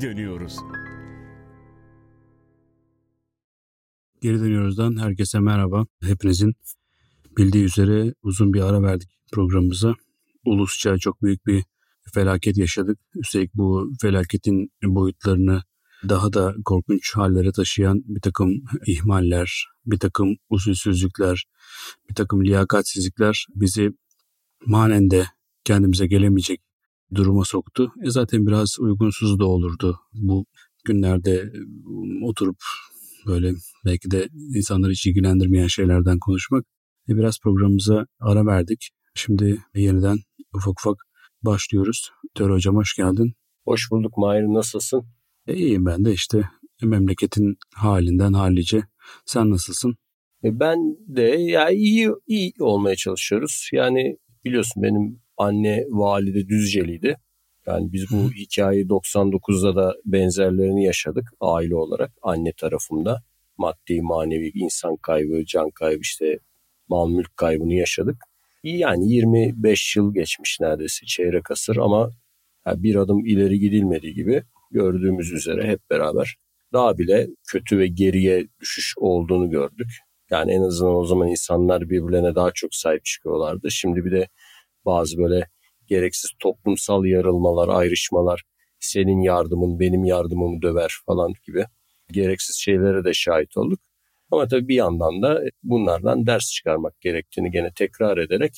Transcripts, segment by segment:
geri dönüyoruz. Geri dönüyoruzdan herkese merhaba. Hepinizin bildiği üzere uzun bir ara verdik programımıza. Ulusça çok büyük bir felaket yaşadık. Üstelik bu felaketin boyutlarını daha da korkunç hallere taşıyan bir takım ihmaller, bir takım usulsüzlükler, bir takım liyakatsizlikler bizi manen de kendimize gelemeyecek duruma soktu. E zaten biraz uygunsuz da olurdu bu günlerde oturup böyle belki de insanları hiç ilgilendirmeyen şeylerden konuşmak. E biraz programımıza ara verdik. Şimdi yeniden ufak ufak başlıyoruz. Tör Hocam hoş geldin. Hoş bulduk Mahir nasılsın? E iyiyim ben de işte memleketin halinden hallice. Sen nasılsın? E ben de ya iyi iyi olmaya çalışıyoruz. Yani biliyorsun benim anne valide Düzceliydi. Yani biz bu hikayeyi 99'da da benzerlerini yaşadık aile olarak anne tarafımda. Maddi, manevi, insan kaybı, can kaybı işte mal mülk kaybını yaşadık. Yani 25 yıl geçmiş neredeyse çeyrek asır ama bir adım ileri gidilmediği gibi gördüğümüz üzere hep beraber daha bile kötü ve geriye düşüş olduğunu gördük. Yani en azından o zaman insanlar birbirlerine daha çok sahip çıkıyorlardı. Şimdi bir de bazı böyle gereksiz toplumsal yarılmalar, ayrışmalar, senin yardımın benim yardımımı döver falan gibi gereksiz şeylere de şahit olduk. Ama tabii bir yandan da bunlardan ders çıkarmak gerektiğini gene tekrar ederek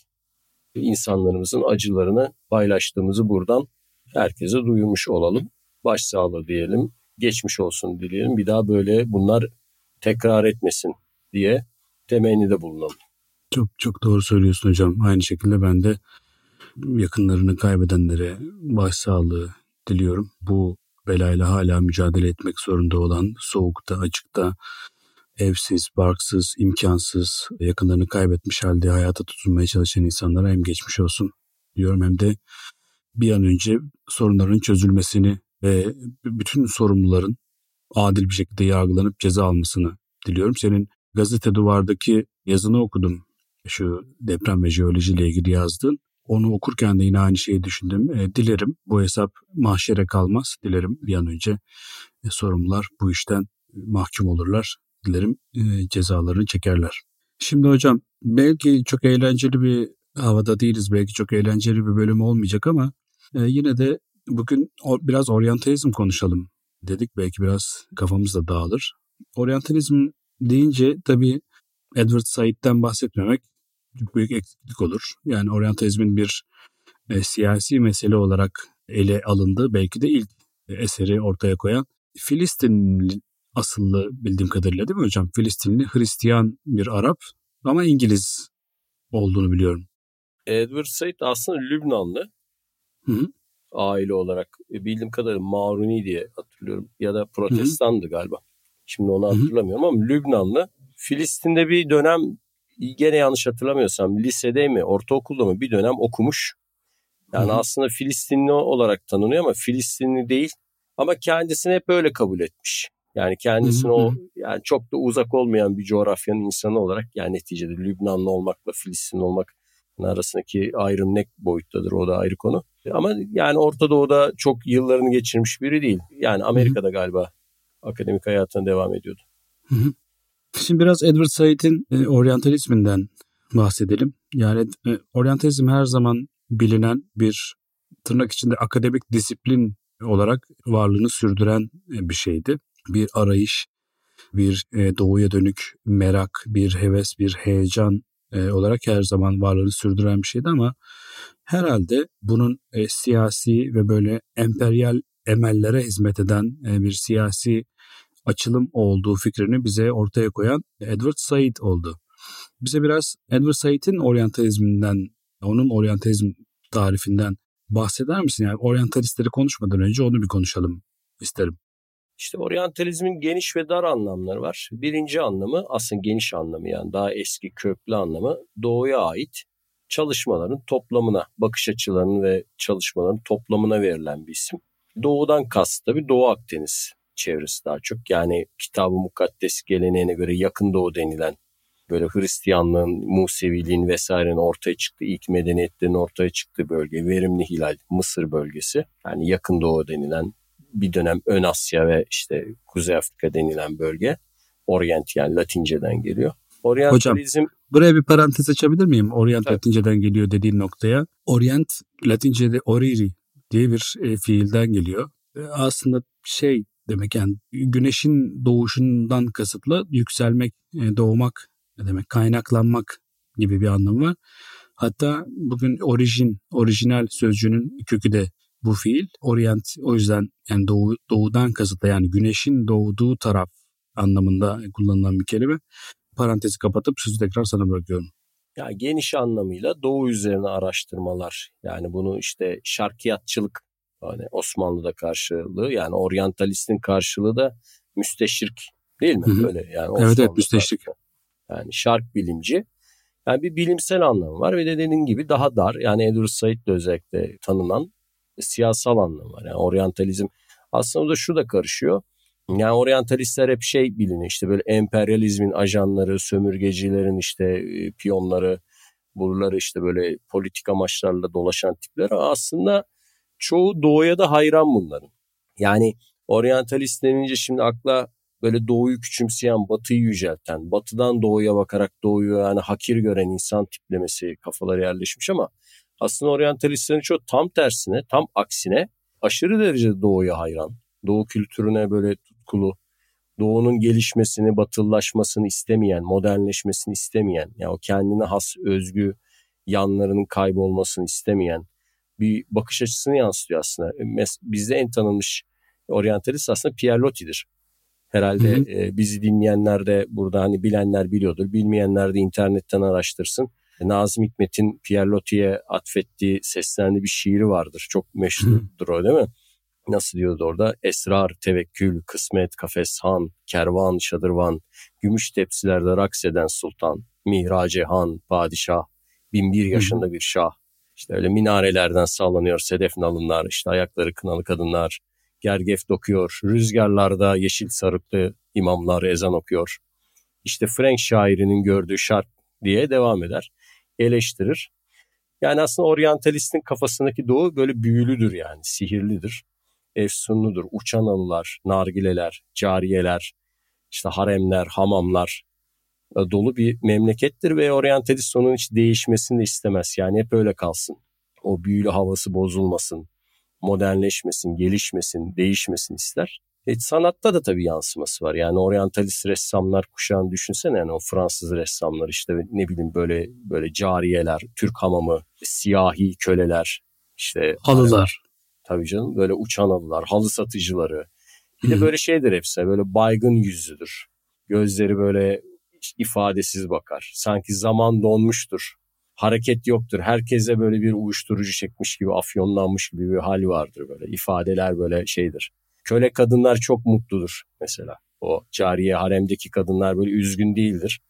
insanlarımızın acılarını paylaştığımızı buradan herkese duyurmuş olalım. Başsağlığı diyelim, geçmiş olsun dileyelim. Bir daha böyle bunlar tekrar etmesin diye temenni de bulunalım. Çok çok doğru söylüyorsun hocam. Aynı şekilde ben de yakınlarını kaybedenlere başsağlığı diliyorum. Bu belayla hala mücadele etmek zorunda olan soğukta, açıkta, evsiz, barksız, imkansız, yakınlarını kaybetmiş halde hayata tutunmaya çalışan insanlara hem geçmiş olsun diyorum hem de bir an önce sorunların çözülmesini ve bütün sorumluların adil bir şekilde yargılanıp ceza almasını diliyorum. Senin gazete duvardaki yazını okudum. Şu deprem ve jeolojiyle ilgili yazdığın. Onu okurken de yine aynı şeyi düşündüm. E, dilerim bu hesap mahşere kalmaz. Dilerim bir an önce e, sorumlular bu işten mahkum olurlar. Dilerim e, cezalarını çekerler. Şimdi hocam belki çok eğlenceli bir havada değiliz. Belki çok eğlenceli bir bölüm olmayacak ama e, yine de bugün o, biraz oryantalizm konuşalım dedik. Belki biraz kafamız da dağılır. Oryantalizm deyince tabii Edward Said'den bahsetmemek çok büyük eksiklik olur. Yani oryantalizmin bir e, siyasi mesele olarak ele alındığı belki de ilk eseri ortaya koyan Filistin asıllı bildiğim kadarıyla değil mi hocam? Filistinli Hristiyan bir Arap ama İngiliz olduğunu biliyorum. Edward Said aslında Lübnanlı. Hı hı. Aile olarak e, bildiğim kadarıyla Maruni diye hatırlıyorum ya da protestandı hı hı. galiba. Şimdi onu hatırlamıyorum hı hı. ama Lübnanlı. Filistin'de bir dönem gene yanlış hatırlamıyorsam lisede mi ortaokulda mı bir dönem okumuş. Yani Hı-hı. aslında Filistinli olarak tanınıyor ama Filistinli değil. Ama kendisini hep böyle kabul etmiş. Yani kendisini Hı-hı. o yani çok da uzak olmayan bir coğrafyanın insanı olarak yani neticede Lübnanlı olmakla Filistinli olmak arasındaki ayrım ne boyuttadır o da ayrı konu. Ama yani Orta Doğu'da çok yıllarını geçirmiş biri değil. Yani Amerika'da Hı-hı. galiba akademik hayatına devam ediyordu. Hı-hı. Şimdi biraz Edward Said'in e, oryantalizminden bahsedelim. Yani e, oryantalizm her zaman bilinen bir tırnak içinde akademik disiplin olarak varlığını sürdüren e, bir şeydi. Bir arayış, bir e, doğuya dönük merak, bir heves, bir heyecan e, olarak her zaman varlığını sürdüren bir şeydi ama herhalde bunun e, siyasi ve böyle emperyal emellere hizmet eden e, bir siyasi açılım olduğu fikrini bize ortaya koyan Edward Said oldu. Bize biraz Edward Said'in oryantalizminden, onun oryantalizm tarifinden bahseder misin? Yani oryantalistleri konuşmadan önce onu bir konuşalım isterim. İşte oryantalizmin geniş ve dar anlamları var. Birinci anlamı aslında geniş anlamı yani daha eski köklü anlamı doğuya ait çalışmaların toplamına, bakış açılarının ve çalışmaların toplamına verilen bir isim. Doğudan kast tabii Doğu Akdeniz çevresi daha çok. Yani kitabı mukaddes geleneğine göre yakın doğu denilen böyle Hristiyanlığın, Museviliğin vesairenin ortaya çıktığı, ilk medeniyetlerin ortaya çıktığı bölge, verimli hilal, Mısır bölgesi. Yani yakın doğu denilen bir dönem Ön Asya ve işte Kuzey Afrika denilen bölge. Orient yani Latinceden geliyor. Oryantalizm... Hocam buraya bir parantez açabilir miyim? Orient Tabii. Latinceden geliyor dediğin noktaya. Orient Latince'de oriri diye bir e, fiilden geliyor. E, aslında şey demek yani güneşin doğuşundan kasıtlı yükselmek, e, doğmak demek kaynaklanmak gibi bir anlamı var. Hatta bugün orijin, orijinal sözcüğünün kökü de bu fiil. Orient o yüzden yani doğu, doğudan kasıtlı yani güneşin doğduğu taraf anlamında kullanılan bir kelime. Parantezi kapatıp sözü tekrar sana bırakıyorum. Ya geniş anlamıyla doğu üzerine araştırmalar. Yani bunu işte şarkiyatçılık hani Osmanlı'da karşılığı yani oryantalistin karşılığı da müsteşrik değil mi? Hı-hı. Böyle yani evet evet müsteşrik. Yani şark bilimci. Yani bir bilimsel anlamı var ve de dediğin gibi daha dar. Yani Edward Said de özellikle tanınan siyasal anlamı var. Yani oryantalizm aslında da şu da karışıyor. Yani oryantalistler hep şey biliniyor işte böyle emperyalizmin ajanları, sömürgecilerin işte e, piyonları, buraları işte böyle politik amaçlarla dolaşan tipler aslında çoğu doğuya da hayran bunların. Yani oryantalist denince şimdi akla böyle doğuyu küçümseyen, batıyı yücelten, batıdan doğuya bakarak doğuyu yani hakir gören insan tiplemesi kafaları yerleşmiş ama aslında oryantalistlerin çoğu tam tersine, tam aksine aşırı derecede doğuya hayran. Doğu kültürüne böyle tutkulu, doğunun gelişmesini, batıllaşmasını istemeyen, modernleşmesini istemeyen, yani o kendine has özgü yanlarının kaybolmasını istemeyen bir bakış açısını yansıtıyor aslında. Bizde en tanınmış oryantalist aslında Pierre Loti'dir. Herhalde hı hı. E, bizi dinleyenler de burada hani bilenler biliyordur. Bilmeyenler de internetten araştırsın. Nazım Hikmet'in Pierre Loti'ye atfettiği seslendiği bir şiiri vardır. Çok meşhurdur o değil mi? Nasıl diyordu orada? Esrar, tevekkül, kısmet, kafes, han, kervan, şadırvan, gümüş tepsilerde raks eden sultan, mihrace han, padişah, bin bir yaşında bir şah. İşte öyle minarelerden sallanıyor sedef nalınlar, işte ayakları kınalı kadınlar, gergef dokuyor, rüzgarlarda yeşil sarıklı imamlar ezan okuyor. İşte Frank şairinin gördüğü şark diye devam eder, eleştirir. Yani aslında oryantalistin kafasındaki doğu böyle büyülüdür yani, sihirlidir, efsunludur. Uçan alılar, nargileler, cariyeler, işte haremler, hamamlar dolu bir memlekettir ve oryantalist onun hiç değişmesini de istemez. Yani hep öyle kalsın. O büyülü havası bozulmasın modernleşmesin, gelişmesin, değişmesin ister. E, sanatta da tabii yansıması var. Yani oryantalist ressamlar kuşağını düşünsene yani o Fransız ressamlar işte ne bileyim böyle böyle cariyeler, Türk hamamı, siyahi köleler, işte halılar. Tabii canım böyle uçan halılar, halı satıcıları. Bir de böyle şeydir hepsi böyle baygın yüzlüdür. Gözleri böyle ifadesiz bakar. Sanki zaman donmuştur hareket yoktur. Herkese böyle bir uyuşturucu çekmiş gibi, afyonlanmış gibi bir hal vardır böyle. İfadeler böyle şeydir. Köle kadınlar çok mutludur mesela. O cariye haremdeki kadınlar böyle üzgün değildir.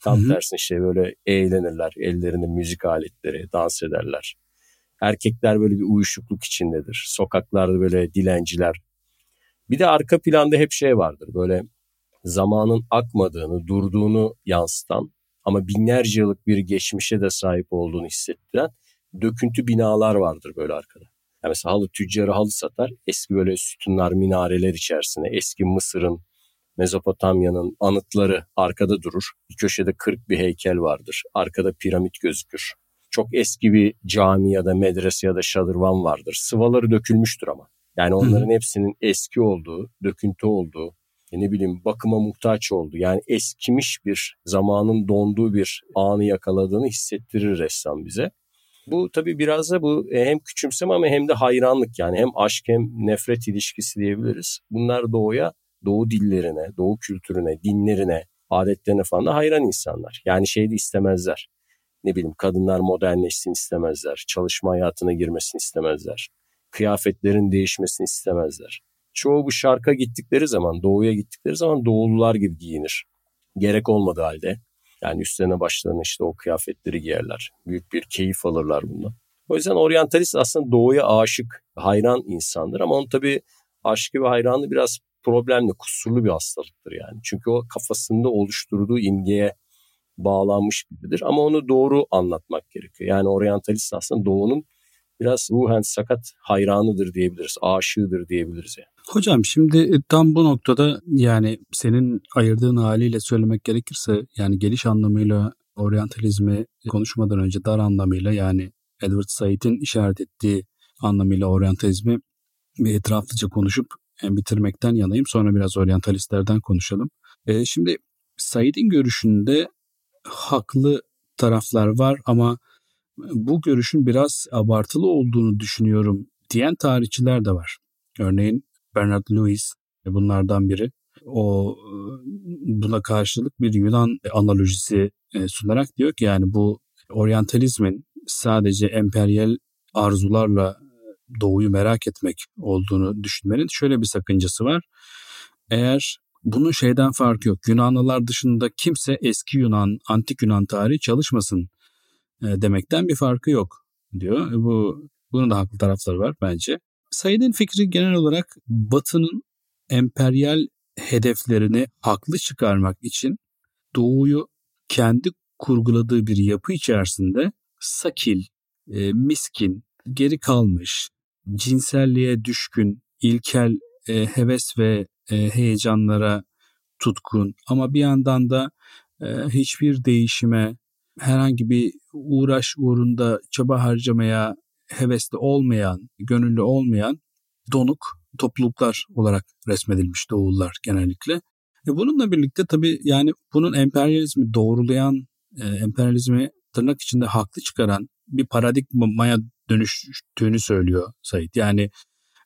Tam tersine işte böyle eğlenirler. Ellerinde müzik aletleri, dans ederler. Erkekler böyle bir uyuşukluk içindedir. Sokaklarda böyle dilenciler. Bir de arka planda hep şey vardır. Böyle zamanın akmadığını, durduğunu yansıtan ama binlerce yıllık bir geçmişe de sahip olduğunu hissettiren döküntü binalar vardır böyle arkada. Yani mesela halı tüccarı halı satar. Eski böyle sütunlar, minareler içerisinde eski Mısır'ın, Mezopotamya'nın anıtları arkada durur. Bir köşede kırk bir heykel vardır. Arkada piramit gözükür. Çok eski bir cami ya da medrese ya da şadırvan vardır. Sıvaları dökülmüştür ama. Yani onların hepsinin eski olduğu, döküntü olduğu, ne bileyim bakıma muhtaç oldu. Yani eskimiş bir zamanın donduğu bir anı yakaladığını hissettirir ressam bize. Bu tabii biraz da bu e, hem küçümseme ama hem de hayranlık yani hem aşk hem nefret ilişkisi diyebiliriz. Bunlar doğuya, doğu dillerine, doğu kültürüne, dinlerine, adetlerine falan da hayran insanlar. Yani şey de istemezler. Ne bileyim kadınlar modernleşsin istemezler. Çalışma hayatına girmesini istemezler. Kıyafetlerin değişmesini istemezler çoğu bu şarka gittikleri zaman, doğuya gittikleri zaman doğulular gibi giyinir. Gerek olmadığı halde. Yani üstlerine başlarına işte o kıyafetleri giyerler. Büyük bir keyif alırlar bundan. O yüzden oryantalist aslında doğuya aşık, hayran insandır ama onun tabii aşkı ve hayranlığı biraz problemli, kusurlu bir hastalıktır yani. Çünkü o kafasında oluşturduğu imgeye bağlanmış biridir ama onu doğru anlatmak gerekiyor. Yani oryantalist aslında doğunun biraz ruhen sakat hayranıdır diyebiliriz. Aşığıdır diyebiliriz yani. Hocam şimdi e, tam bu noktada yani senin ayırdığın haliyle söylemek gerekirse yani geliş anlamıyla oryantalizmi konuşmadan önce dar anlamıyla yani Edward Said'in işaret ettiği anlamıyla oryantalizmi bir etraflıca konuşup e, bitirmekten yanayım. Sonra biraz oryantalistlerden konuşalım. E, şimdi Said'in görüşünde haklı taraflar var ama bu görüşün biraz abartılı olduğunu düşünüyorum diyen tarihçiler de var. Örneğin Bernard Lewis bunlardan biri. O buna karşılık bir Yunan analojisi e, sunarak diyor ki yani bu oryantalizmin sadece emperyal arzularla doğuyu merak etmek olduğunu düşünmenin şöyle bir sakıncası var. Eğer bunun şeyden farkı yok. Yunanlılar dışında kimse eski Yunan, antik Yunan tarihi çalışmasın e, demekten bir farkı yok diyor. Bu bunun da haklı tarafları var bence. Said'in fikri genel olarak Batı'nın emperyal hedeflerini haklı çıkarmak için Doğu'yu kendi kurguladığı bir yapı içerisinde sakil, e, miskin, geri kalmış, cinselliğe düşkün, ilkel e, heves ve e, heyecanlara tutkun ama bir yandan da e, hiçbir değişime, herhangi bir uğraş uğrunda çaba harcamaya hevesli olmayan, gönüllü olmayan donuk topluluklar olarak resmedilmiş Doğullar genellikle. E bununla birlikte tabii yani bunun emperyalizmi doğrulayan, e, emperyalizmi tırnak içinde haklı çıkaran bir paradigmaya dönüştüğünü söylüyor Said. Yani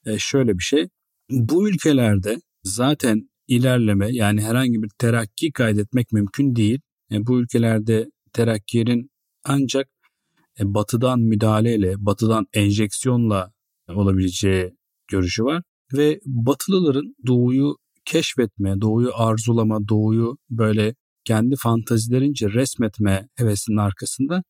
e, şöyle bir şey, bu ülkelerde zaten ilerleme yani herhangi bir terakki kaydetmek mümkün değil. E, bu ülkelerde terakkiyenin ancak e, batıdan müdahaleyle, batıdan enjeksiyonla olabileceği görüşü var. Ve batılıların doğuyu keşfetme, doğuyu arzulama, doğuyu böyle kendi fantazilerince resmetme hevesinin arkasında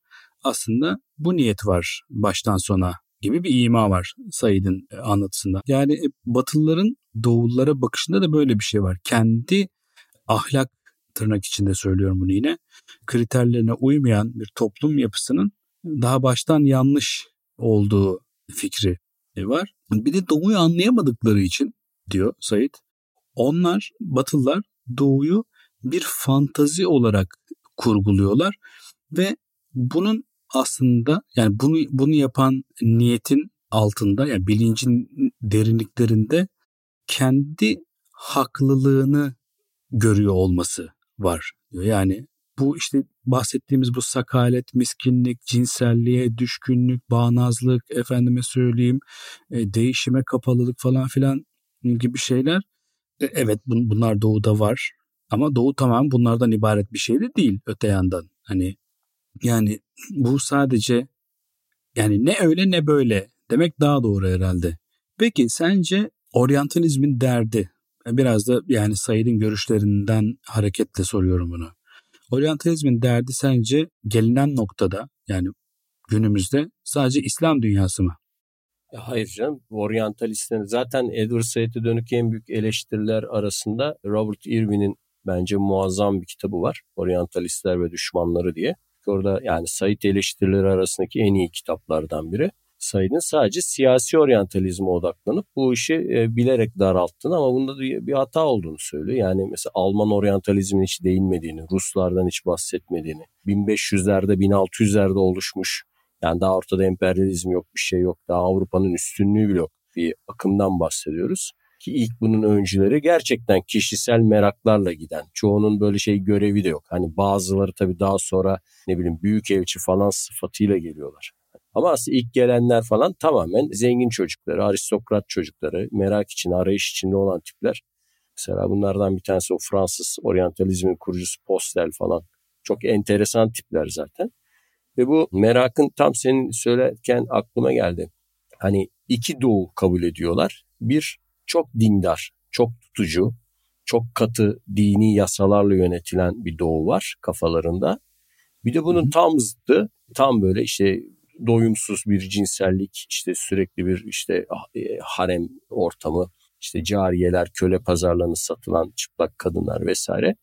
aslında bu niyet var baştan sona gibi bir ima var Said'in e, anlatısında. Yani e, Batılıların Doğullara bakışında da böyle bir şey var. Kendi ahlak tırnak içinde söylüyorum bunu yine kriterlerine uymayan bir toplum yapısının daha baştan yanlış olduğu fikri e, var. Bir de doğuyu anlayamadıkları için diyor Said. Onlar Batılılar doğuyu bir fantazi olarak kurguluyorlar ve bunun aslında yani bunu bunu yapan niyetin altında yani bilincin derinliklerinde kendi haklılığını görüyor olması var diyor. Yani bu işte bahsettiğimiz bu sakalet, miskinlik, cinselliğe düşkünlük, bağnazlık, efendime söyleyeyim, e, değişime kapalılık falan filan gibi şeyler. E, evet bunlar doğuda var ama doğu tamam bunlardan ibaret bir şey de değil öte yandan. Hani yani bu sadece yani ne öyle ne böyle demek daha doğru herhalde. Peki sence oryantalizmin derdi biraz da yani Said'in görüşlerinden hareketle soruyorum bunu. Oryantalizmin derdi sence gelinen noktada yani günümüzde sadece İslam dünyası mı? Hayır canım. Oryantalistlerin zaten Edward Said'e dönük en büyük eleştiriler arasında Robert Irwin'in bence muazzam bir kitabı var. Oryantalistler ve Düşmanları diye. Orada yani Said eleştirileri arasındaki en iyi kitaplardan biri. Said'in sadece siyasi oryantalizme odaklanıp bu işi e, bilerek daralttığını ama bunda bir hata olduğunu söylüyor. Yani mesela Alman oryantalizmin hiç değinmediğini, Ruslardan hiç bahsetmediğini, 1500'lerde 1600'lerde oluşmuş yani daha ortada emperyalizm yok bir şey yok. Daha Avrupa'nın üstünlüğü bile yok bir akımdan bahsediyoruz. Ki ilk bunun öncüleri gerçekten kişisel meraklarla giden. Çoğunun böyle şey görevi de yok. Hani bazıları tabii daha sonra ne bileyim büyük elçi falan sıfatıyla geliyorlar. Ama aslında ilk gelenler falan tamamen zengin çocukları, aristokrat çocukları, merak için, arayış içinde olan tipler. Mesela bunlardan bir tanesi o Fransız oryantalizmin kurucusu Postel falan. Çok enteresan tipler zaten. Ve bu merakın tam senin söylerken aklıma geldi. Hani iki doğu kabul ediyorlar. Bir çok dindar, çok tutucu, çok katı dini yasalarla yönetilen bir doğu var kafalarında. Bir de bunun tam zıttı, tam böyle işte doyumsuz bir cinsellik, işte sürekli bir işte ah, e, harem ortamı, işte cariyeler, köle pazarlarını satılan çıplak kadınlar vesaire.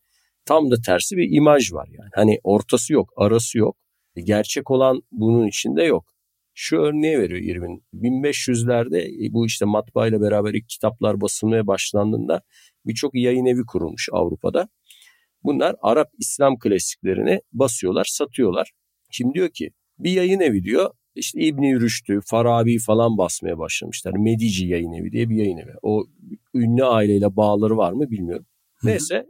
Tam da tersi bir imaj var yani. Hani ortası yok, arası yok. Gerçek olan bunun içinde yok. Şu örneği veriyor İrvin. 1500'lerde bu işte matbaayla beraber ilk kitaplar basılmaya başlandığında birçok yayın evi kurulmuş Avrupa'da. Bunlar Arap İslam klasiklerini basıyorlar, satıyorlar. Şimdi diyor ki bir yayın evi diyor işte İbni Rüştü, Farabi falan basmaya başlamışlar. Medici yayın evi diye bir yayın evi. O ünlü aileyle bağları var mı bilmiyorum. Hı-hı. Neyse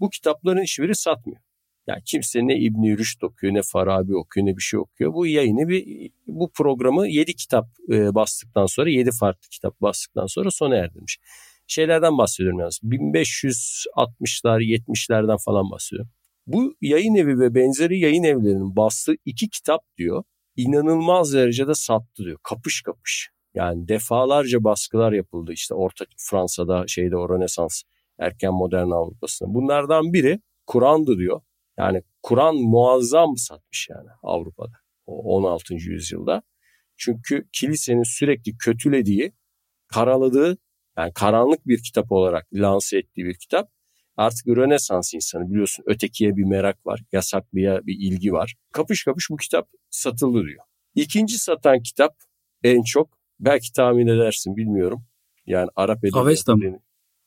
bu kitapların hiçbiri satmıyor. Yani kimse ne İbni Rüşd okuyor ne Farabi okuyor ne bir şey okuyor. Bu yayını bir bu programı 7 kitap e, bastıktan sonra 7 farklı kitap bastıktan sonra sona erdirmiş. Şeylerden bahsediyorum yalnız. 1560'lar 70'lerden falan bahsediyorum. Bu yayın evi ve benzeri yayın evlerinin bastığı iki kitap diyor inanılmaz derecede sattı diyor. Kapış kapış. Yani defalarca baskılar yapıldı işte Orta Fransa'da şeyde o Rönesans erken modern Avrupa'sında. Bunlardan biri Kur'an'dı diyor. Yani Kur'an muazzam satmış yani Avrupa'da o 16. yüzyılda. Çünkü kilisenin sürekli kötülediği, karaladığı yani karanlık bir kitap olarak lanse ettiği bir kitap. Artık Rönesans insanı biliyorsun ötekiye bir merak var, yasaklıya bir ilgi var. Kapış kapış bu kitap satıldı diyor. İkinci satan kitap en çok belki tahmin edersin bilmiyorum. Yani Arap edebiyatı. Avesta mı?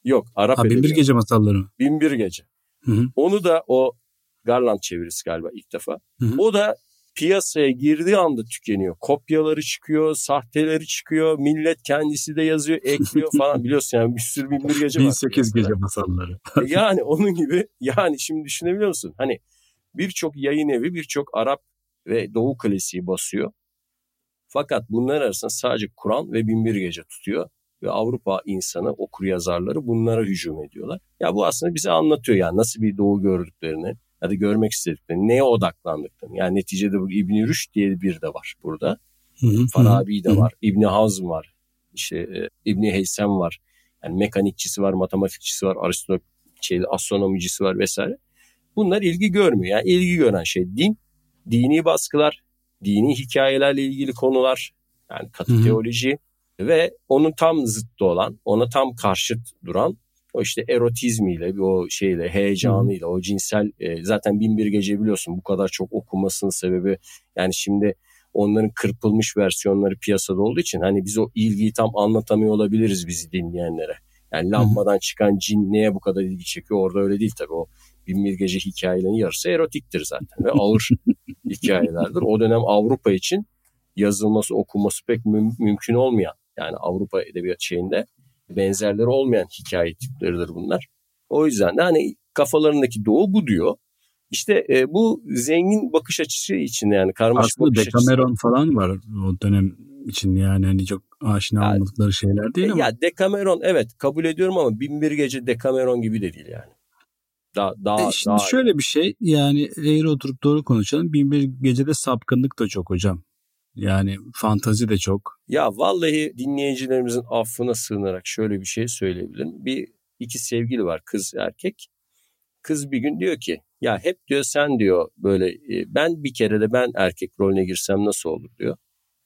Yok Arap ha, edebiyatı. Binbir Gece masalları mı? Binbir Gece. Hı hı. Onu da o Garland çevirisi galiba ilk defa. Hı hı. O da piyasaya girdiği anda tükeniyor. Kopyaları çıkıyor, sahteleri çıkıyor. Millet kendisi de yazıyor, ekliyor falan. Biliyorsun yani bir sürü binbir gece var. 1008 gece masalları. E yani onun gibi yani şimdi düşünebiliyor musun? Hani birçok yayın evi, birçok Arap ve Doğu klasiği basıyor. Fakat bunlar arasında sadece Kur'an ve binbir gece tutuyor. Ve Avrupa insanı, okur yazarları bunlara hücum ediyorlar. Ya bu aslında bize anlatıyor yani nasıl bir doğu gördüklerini, ya da görmek istediklerini, neye odaklandıklarını. Yani neticede bu İbn Rüşd diye bir de var burada. Farabi de var, İbn Hazm var, işte e, İbn Heysem var. Yani mekanikçisi var, matematikçisi var, aristo şey, astronomicisi var vesaire. Bunlar ilgi görmüyor. Yani ilgi gören şey din, dini baskılar, dini hikayelerle ilgili konular, yani katı Hı-hı. teoloji ve onun tam zıttı olan, ona tam karşıt duran o işte erotizmiyle, o şeyle, heyecanıyla, o cinsel e, zaten bin bir gece biliyorsun bu kadar çok okumasının sebebi yani şimdi onların kırpılmış versiyonları piyasada olduğu için hani biz o ilgiyi tam anlatamıyor olabiliriz bizi dinleyenlere. Yani lambadan çıkan cin neye bu kadar ilgi çekiyor orada öyle değil tabii o bin bir gece hikayelerinin yarısı erotiktir zaten ve ağır hikayelerdir. O dönem Avrupa için yazılması, okunması pek müm- mümkün olmayan yani Avrupa edebiyat şeyinde benzerleri olmayan hikaye tipleridir bunlar. O yüzden de hani kafalarındaki doğu bu diyor. İşte e, bu zengin bakış açısı için yani karmaşık Aslında bakış Dekameron açısı. falan var o dönem için yani hani çok aşina yani, olmadıkları şeyler değil e, ama. Ya Dekameron evet kabul ediyorum ama Binbir Gece Dekameron gibi de değil yani. Daha, daha, e şimdi daha... şöyle bir şey yani eğer oturup doğru konuşalım Binbir Gece'de sapkınlık da çok hocam. Yani fantazi de çok. Ya vallahi dinleyicilerimizin affına sığınarak şöyle bir şey söyleyebilirim. Bir iki sevgili var kız erkek. Kız bir gün diyor ki ya hep diyor sen diyor böyle e, ben bir kere de ben erkek rolüne girsem nasıl olur diyor.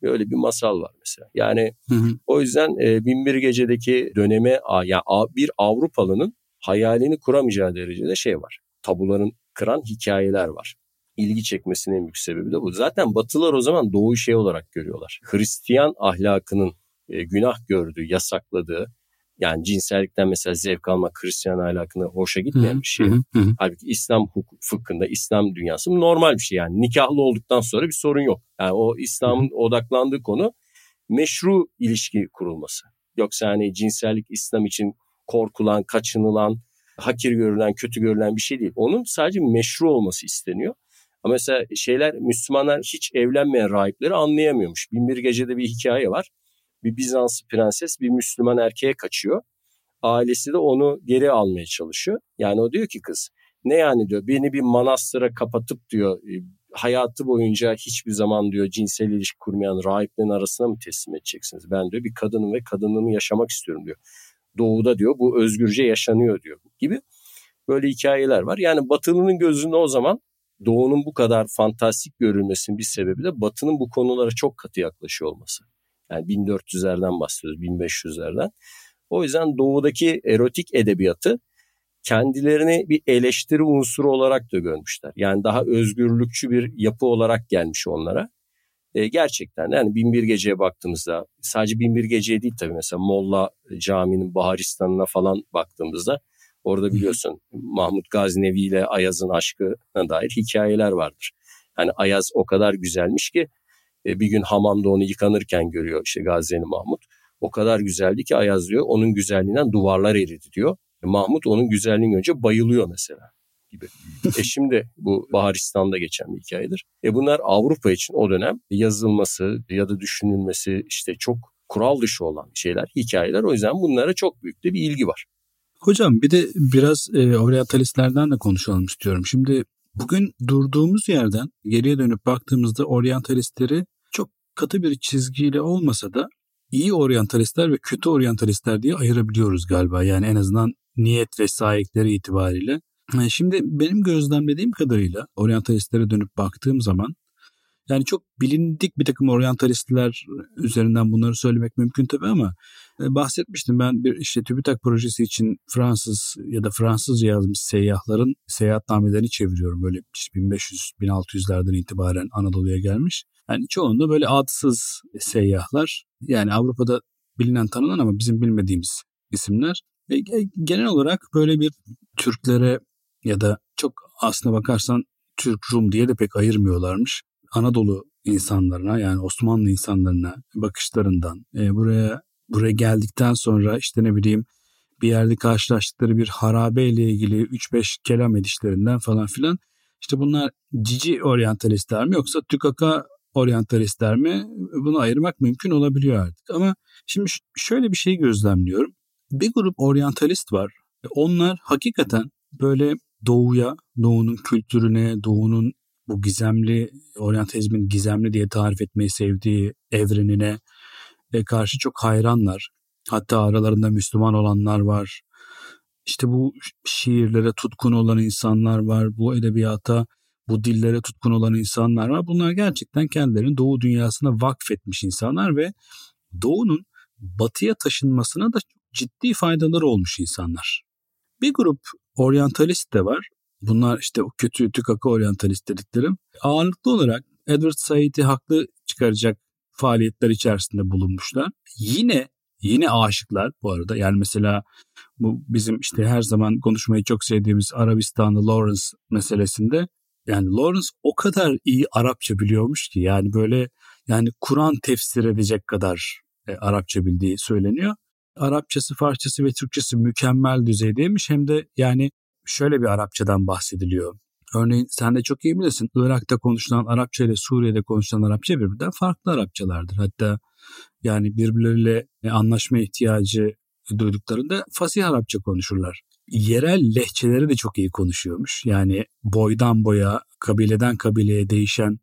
Böyle bir masal var mesela. Yani hı hı. o yüzden e, Binbir Gece'deki döneme ya bir Avrupalı'nın hayalini kuramayacağı derecede şey var. Tabuların kıran hikayeler var ilgi çekmesinin en büyük sebebi de bu. Zaten Batılılar o zaman doğu şey olarak görüyorlar. Hristiyan ahlakının e, günah gördüğü, yasakladığı yani cinsellikten mesela zevk almak Hristiyan ahlakına hoşa gitmeyen bir şey. Hı hı. Halbuki İslam hukuk, fıkhında, İslam dünyası normal bir şey yani. Nikahlı olduktan sonra bir sorun yok. Yani o İslam'ın odaklandığı konu meşru ilişki kurulması. Yoksa hani cinsellik İslam için korkulan, kaçınılan, hakir görülen, kötü görülen bir şey değil. Onun sadece meşru olması isteniyor. Ama mesela şeyler Müslümanlar hiç evlenmeyen rahipleri anlayamıyormuş. Binbir Gece'de bir hikaye var. Bir Bizans prenses bir Müslüman erkeğe kaçıyor. Ailesi de onu geri almaya çalışıyor. Yani o diyor ki kız ne yani diyor beni bir manastıra kapatıp diyor hayatı boyunca hiçbir zaman diyor cinsel ilişki kurmayan rahiplerin arasına mı teslim edeceksiniz? Ben diyor bir kadının ve kadınlığımı yaşamak istiyorum diyor. Doğuda diyor bu özgürce yaşanıyor diyor gibi böyle hikayeler var. Yani Batılı'nın gözünde o zaman Doğu'nun bu kadar fantastik görülmesinin bir sebebi de Batı'nın bu konulara çok katı yaklaşıyor olması. Yani 1400'lerden bahsediyoruz, 1500'lerden. O yüzden Doğu'daki erotik edebiyatı kendilerini bir eleştiri unsuru olarak da görmüşler. Yani daha özgürlükçü bir yapı olarak gelmiş onlara. E, gerçekten yani Binbir Gece'ye baktığımızda sadece Binbir Gece'ye değil tabii mesela Molla Camii'nin Baharistan'ına falan baktığımızda orada biliyorsun Mahmut Gaznevi ile Ayaz'ın aşkına dair hikayeler vardır. Yani Ayaz o kadar güzelmiş ki e, bir gün hamamda onu yıkanırken görüyor işte Gazneli Mahmut. O kadar güzeldi ki Ayaz diyor onun güzelliğinden duvarlar eridi diyor. E, Mahmut onun güzelliğini önce bayılıyor mesela gibi. e şimdi bu Baharistan'da geçen bir hikayedir. E bunlar Avrupa için o dönem yazılması ya da düşünülmesi işte çok kural dışı olan şeyler, hikayeler. O yüzden bunlara çok büyük de bir ilgi var. Hocam bir de biraz e, oryantalistlerden de konuşalım istiyorum. Şimdi bugün durduğumuz yerden geriye dönüp baktığımızda oryantalistleri çok katı bir çizgiyle olmasa da iyi oryantalistler ve kötü oryantalistler diye ayırabiliyoruz galiba. Yani en azından niyet ve sahipleri itibariyle. Şimdi benim gözlemlediğim kadarıyla oryantalistlere dönüp baktığım zaman yani çok bilindik bir takım oryantalistler üzerinden bunları söylemek mümkün tabii ama e, bahsetmiştim ben bir işte TÜBİTAK projesi için Fransız ya da Fransızca yazmış seyyahların seyahatnamelerini çeviriyorum. Böyle 1500-1600'lerden itibaren Anadolu'ya gelmiş. Yani çoğunda böyle adsız seyyahlar yani Avrupa'da bilinen tanınan ama bizim bilmediğimiz isimler. Ve genel olarak böyle bir Türklere ya da çok aslına bakarsan Türk Rum diye de pek ayırmıyorlarmış. Anadolu insanlarına yani Osmanlı insanlarına bakışlarından e, buraya buraya geldikten sonra işte ne bileyim bir yerde karşılaştıkları bir harabe ile ilgili 3-5 kelam edişlerinden falan filan işte bunlar cici oryantalistler mi yoksa tükaka oryantalistler mi bunu ayırmak mümkün olabiliyor artık. Ama şimdi şöyle bir şey gözlemliyorum. Bir grup oryantalist var. Onlar hakikaten böyle doğuya, doğunun kültürüne, doğunun bu gizemli, oryantalizmin gizemli diye tarif etmeyi sevdiği evrenine e, karşı çok hayranlar. Hatta aralarında Müslüman olanlar var. İşte bu şiirlere tutkun olan insanlar var. Bu edebiyata, bu dillere tutkun olan insanlar var. Bunlar gerçekten kendilerini Doğu dünyasına vakfetmiş insanlar ve Doğu'nun batıya taşınmasına da ciddi faydaları olmuş insanlar. Bir grup oryantalist de var. Bunlar işte o kötü tükaka oryantalist dediklerim. Ağırlıklı olarak Edward Said'i haklı çıkaracak faaliyetler içerisinde bulunmuşlar. Yine yine aşıklar bu arada. Yani mesela bu bizim işte her zaman konuşmayı çok sevdiğimiz Arabistanlı Lawrence meselesinde yani Lawrence o kadar iyi Arapça biliyormuş ki yani böyle yani Kur'an tefsir edecek kadar e, Arapça bildiği söyleniyor. Arapçası, Farsçası ve Türkçesi mükemmel düzeydeymiş. Hem de yani şöyle bir Arapçadan bahsediliyor. Örneğin sen de çok iyi bilirsin Irak'ta konuşulan Arapça ile Suriye'de konuşulan Arapça birbirinden farklı Arapçalardır. Hatta yani birbirleriyle anlaşma ihtiyacı duyduklarında fasih Arapça konuşurlar. Yerel lehçeleri de çok iyi konuşuyormuş. Yani boydan boya, kabileden kabileye değişen